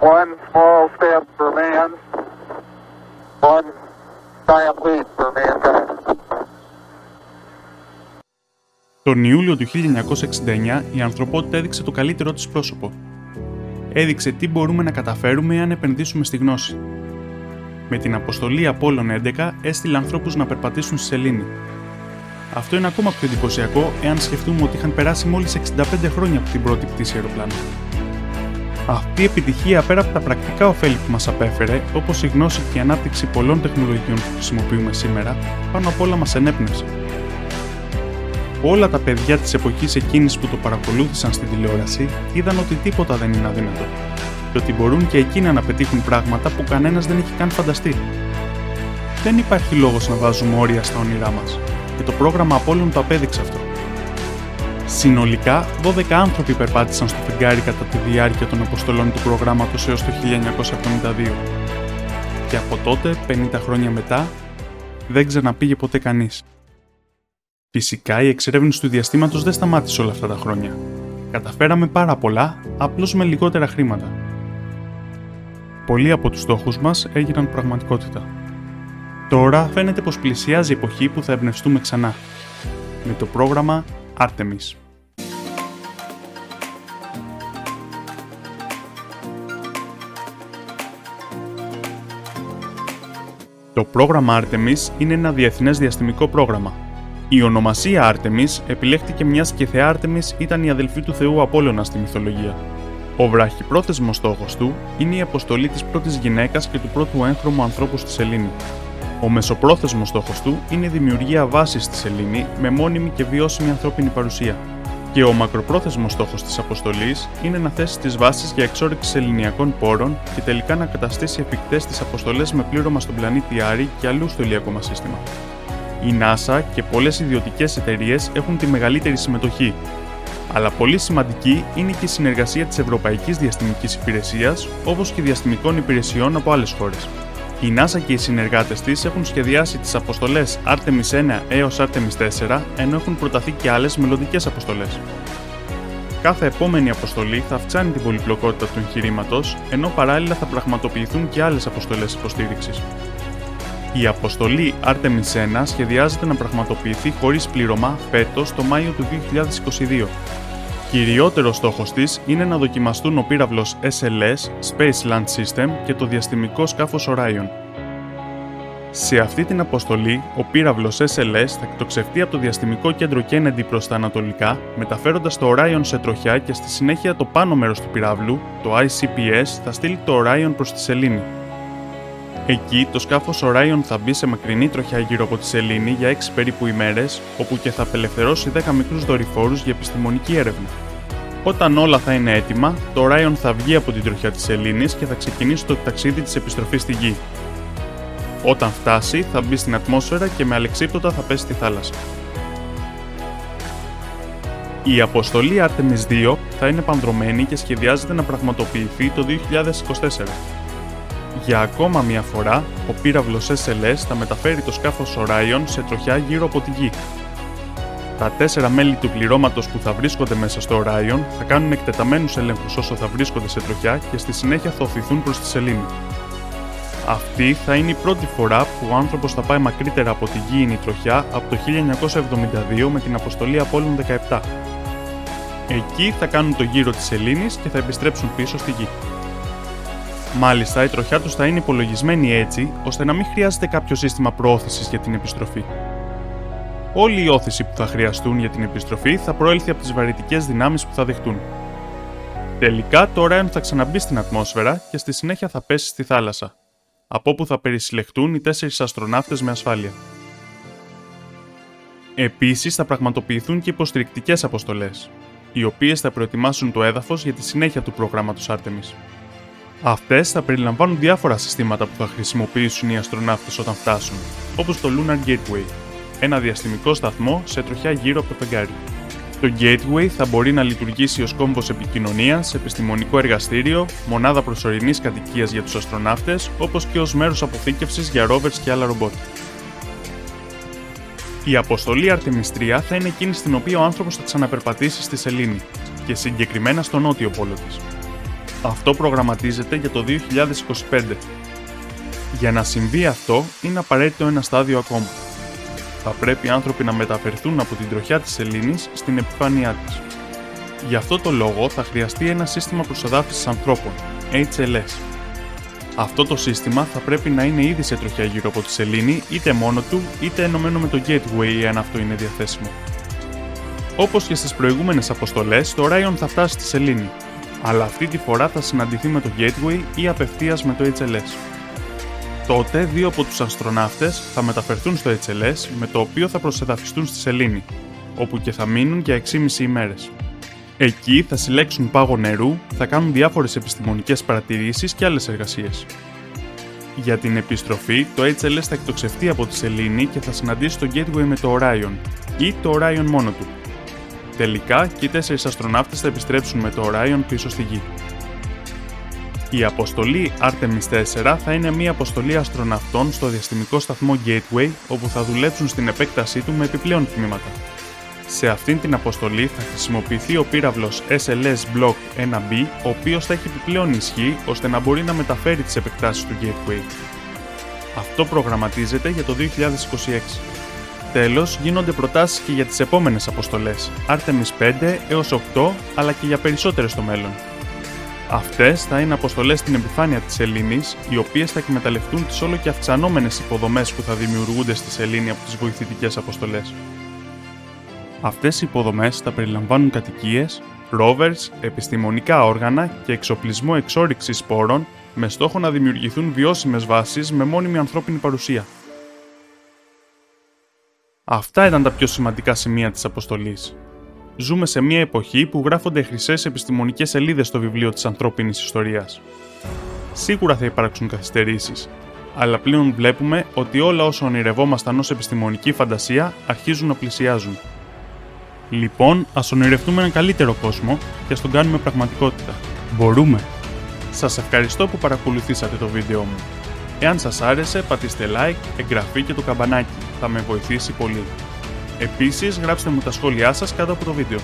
one small step for man, one giant leap for mankind. Τον Ιούλιο του 1969 η ανθρωπότητα έδειξε το καλύτερό της πρόσωπο. Έδειξε τι μπορούμε να καταφέρουμε αν επενδύσουμε στη γνώση. Με την αποστολή Απόλλων 11 έστειλε ανθρώπους να περπατήσουν στη σελήνη. Αυτό είναι ακόμα πιο εντυπωσιακό εάν σκεφτούμε ότι είχαν περάσει μόλις 65 χρόνια από την πρώτη πτήση αεροπλάνου. Αυτή η επιτυχία πέρα από τα πρακτικά ωφέλη που μας απέφερε, όπως η γνώση και η ανάπτυξη πολλών τεχνολογιών που χρησιμοποιούμε σήμερα, πάνω απ' όλα μας ενέπνευσε. Όλα τα παιδιά της εποχής εκείνης που το παρακολούθησαν στην τηλεόραση είδαν ότι τίποτα δεν είναι αδύνατο και ότι μπορούν και εκείνα να πετύχουν πράγματα που κανένας δεν έχει καν φανταστεί. Δεν υπάρχει λόγος να βάζουμε όρια στα όνειρά μας και το πρόγραμμα Απόλλων το απέδειξε αυτό. Συνολικά, 12 άνθρωποι περπάτησαν στο φεγγάρι κατά τη διάρκεια των αποστολών του προγράμματος έως το 1972. Και από τότε, 50 χρόνια μετά, δεν ξαναπήγε ποτέ κανείς. Φυσικά, η εξερεύνηση του διαστήματος δεν σταμάτησε όλα αυτά τα χρόνια. Καταφέραμε πάρα πολλά, απλώς με λιγότερα χρήματα. Πολλοί από τους στόχους μας έγιναν πραγματικότητα. Τώρα φαίνεται πως πλησιάζει η εποχή που θα εμπνευστούμε ξανά. Με το πρόγραμμα Artemis. Το πρόγραμμα Artemis είναι ένα διεθνές διαστημικό πρόγραμμα. Η ονομασία Artemis επιλέχθηκε μιας και θεά Artemis ήταν η αδελφή του θεού Απόλλωνα στη μυθολογία. Ο βραχυπρόθεσμος στόχος του είναι η αποστολή της πρώτης γυναίκας και του πρώτου έγχρωμου ανθρώπου στη Σελήνη. Ο μεσοπρόθεσμος στόχος του είναι η δημιουργία βάσης στη σελήνη με μόνιμη και βιώσιμη ανθρώπινη παρουσία. Και ο μακροπρόθεσμος στόχος της αποστολής είναι να θέσει τις βάσεις για εξόρυξη ελληνιακών πόρων και τελικά να καταστήσει εφικτές τις αποστολές με πλήρωμα στον πλανήτη Άρη και αλλού στο ηλιακό μας σύστημα. Η NASA και πολλές ιδιωτικές εταιρείες έχουν τη μεγαλύτερη συμμετοχή, αλλά πολύ σημαντική είναι και η συνεργασία της Ευρωπαϊκής Διαστημικής Υπηρεσίας όπως και διαστημικών υπηρεσιών από άλλες χώρες. Η NASA και οι συνεργάτες της έχουν σχεδιάσει τις αποστολές Artemis 1 έως Artemis 4, ενώ έχουν προταθεί και άλλες μελλοντικές αποστολές. Κάθε επόμενη αποστολή θα αυξάνει την πολυπλοκότητα του εγχειρήματος, ενώ παράλληλα θα πραγματοποιηθούν και άλλες αποστολές υποστήριξης. Η αποστολή Artemis 1 σχεδιάζεται να πραγματοποιηθεί χωρίς πλήρωμα φέτος το Μάιο του 2022 Κυριότερος στόχος της είναι να δοκιμαστούν ο πύραυλος SLS Space Land System και το διαστημικό σκάφος Orion. Σε αυτή την αποστολή, ο πύραυλος SLS θα εκτοξευτεί από το διαστημικό κέντρο Kennedy προς τα ανατολικά, μεταφέροντας το Orion σε τροχιά και στη συνέχεια το πάνω μέρος του πυράβλου, το ICPS, θα στείλει το Orion προς τη Σελήνη. Εκεί το σκάφος Orion θα μπει σε μακρινή τροχιά γύρω από τη Σελήνη για 6 περίπου ημέρες, όπου και θα απελευθερώσει 10 μικρούς δορυφόρους για επιστημονική έρευνα. Όταν όλα θα είναι έτοιμα, το Orion θα βγει από την τροχιά της Σελήνης και θα ξεκινήσει το ταξίδι της επιστροφής στη Γη. Όταν φτάσει, θα μπει στην ατμόσφαιρα και με αλεξίπτωτα θα πέσει στη θάλασσα. Η αποστολή Artemis 2 θα είναι πανδρομένη και σχεδιάζεται να πραγματοποιηθεί το 2024. Για ακόμα μια φορά, ο πύραυλος SLS θα μεταφέρει το σκάφος Orion σε τροχιά γύρω από τη Γη. Τα τέσσερα μέλη του πληρώματος που θα βρίσκονται μέσα στο Orion θα κάνουν εκτεταμένους ελέγχους όσο θα βρίσκονται σε τροχιά και στη συνέχεια θα οθηθούν προς τη σελήνη. Αυτή θα είναι η πρώτη φορά που ο άνθρωπος θα πάει μακρύτερα από τη γήινη τροχιά από το 1972 με την αποστολή Απόλλων 17. Εκεί θα κάνουν το γύρο της σελήνης και θα επιστρέψουν πίσω στη Γη. Μάλιστα, η τροχιά τους θα είναι υπολογισμένη έτσι, ώστε να μην χρειάζεται κάποιο σύστημα προώθησης για την επιστροφή. Όλη η όθηση που θα χρειαστούν για την επιστροφή θα προέλθει από τις βαρυτικέ δυνάμεις που θα δεχτούν. Τελικά, το Orion θα ξαναμπεί στην ατμόσφαιρα και στη συνέχεια θα πέσει στη θάλασσα, από όπου θα περισυλλεχτούν οι τέσσερις αστροναύτες με ασφάλεια. Επίσης, θα πραγματοποιηθούν και υποστηρικτικές αποστολές, οι οποίες θα προετοιμάσουν το έδαφος για τη συνέχεια του προγράμματος Artemis. Αυτές θα περιλαμβάνουν διάφορα συστήματα που θα χρησιμοποιήσουν οι αστροναύτες όταν φτάσουν, όπως το Lunar Gateway, ένα διαστημικό σταθμό σε τροχιά γύρω από το φεγγάρι. Το Gateway θα μπορεί να λειτουργήσει ως κόμβος επικοινωνίας, επιστημονικό εργαστήριο, μονάδα προσωρινής κατοικίας για τους αστροναύτες, όπως και ως μέρος αποθήκευσης για rovers και άλλα ρομπότ. Η αποστολή Artemis 3 θα είναι εκείνη στην οποία ο άνθρωπος θα ξαναπερπατήσει στη Σελήνη, και συγκεκριμένα στο νότιο πόλο της. Αυτό προγραμματίζεται για το 2025. Για να συμβεί αυτό, είναι απαραίτητο ένα στάδιο ακόμα. Θα πρέπει οι άνθρωποι να μεταφερθούν από την τροχιά της σελήνης στην επιφάνειά της. Γι' αυτό το λόγο θα χρειαστεί ένα σύστημα προσεδάφισης ανθρώπων, HLS. Αυτό το σύστημα θα πρέπει να είναι ήδη σε τροχιά γύρω από τη σελήνη, είτε μόνο του, είτε ενωμένο με το Gateway, αν αυτό είναι διαθέσιμο. Όπως και στις προηγούμενες αποστολές, το Orion θα φτάσει στη σελήνη, αλλά αυτή τη φορά θα συναντηθεί με το Gateway ή απευθείας με το HLS. Τότε, δύο από τους αστροναύτες θα μεταφερθούν στο HLS, με το οποίο θα προσεδαφιστούν στη σελήνη, όπου και θα μείνουν για 6,5 ημέρες. Εκεί θα συλλέξουν πάγο νερού, θα κάνουν διάφορες επιστημονικές παρατηρήσεις και άλλες εργασίες. Για την επιστροφή, το HLS θα εκτοξευτεί από τη σελήνη και θα συναντήσει το Gateway με το Orion ή το Orion μόνο του. Τελικά και οι τέσσερις αστροναύτες θα επιστρέψουν με το Orion πίσω στη Γη. Η αποστολή Artemis 4 θα είναι μια αποστολή αστροναυτών στο διαστημικό σταθμό Gateway όπου θα δουλέψουν στην επέκτασή του με επιπλέον τμήματα. Σε αυτήν την αποστολή θα χρησιμοποιηθεί ο πύραυλος SLS Block 1B, ο οποίος θα έχει επιπλέον ισχύ ώστε να μπορεί να μεταφέρει τις επεκτάσεις του Gateway. Αυτό προγραμματίζεται για το 2026. Τέλος, γίνονται προτάσεις και για τις επόμενες αποστολές, Artemis 5 έως 8, αλλά και για περισσότερες στο μέλλον. Αυτές θα είναι αποστολές στην επιφάνεια της Σελήνη, οι οποίες θα εκμεταλλευτούν τις όλο και αυξανόμενες υποδομές που θα δημιουργούνται στη Σελήνη από τις βοηθητικές αποστολές. Αυτές οι υποδομές θα περιλαμβάνουν κατοικίες, rovers, επιστημονικά όργανα και εξοπλισμό εξόριξης σπόρων με στόχο να δημιουργηθούν βιώσιμες βάσεις με μόνιμη ανθρώπινη παρουσία. Αυτά ήταν τα πιο σημαντικά σημεία της αποστολής. Ζούμε σε μια εποχή που γράφονται χρυσές επιστημονικές σελίδες στο βιβλίο της ανθρώπινης ιστορίας. Σίγουρα θα υπάρξουν καθυστερήσεις, αλλά πλέον βλέπουμε ότι όλα όσα ονειρευόμασταν ως επιστημονική φαντασία αρχίζουν να πλησιάζουν. Λοιπόν, ας ονειρευτούμε έναν καλύτερο κόσμο και ας τον κάνουμε πραγματικότητα. Μπορούμε. Σας ευχαριστώ που παρακολουθήσατε το βίντεο μου. Εάν σας άρεσε, πατήστε like, εγγραφή και το καμπανάκι. Θα με βοηθήσει πολύ. Επίσης, γράψτε μου τα σχόλιά σας κάτω από το βίντεο.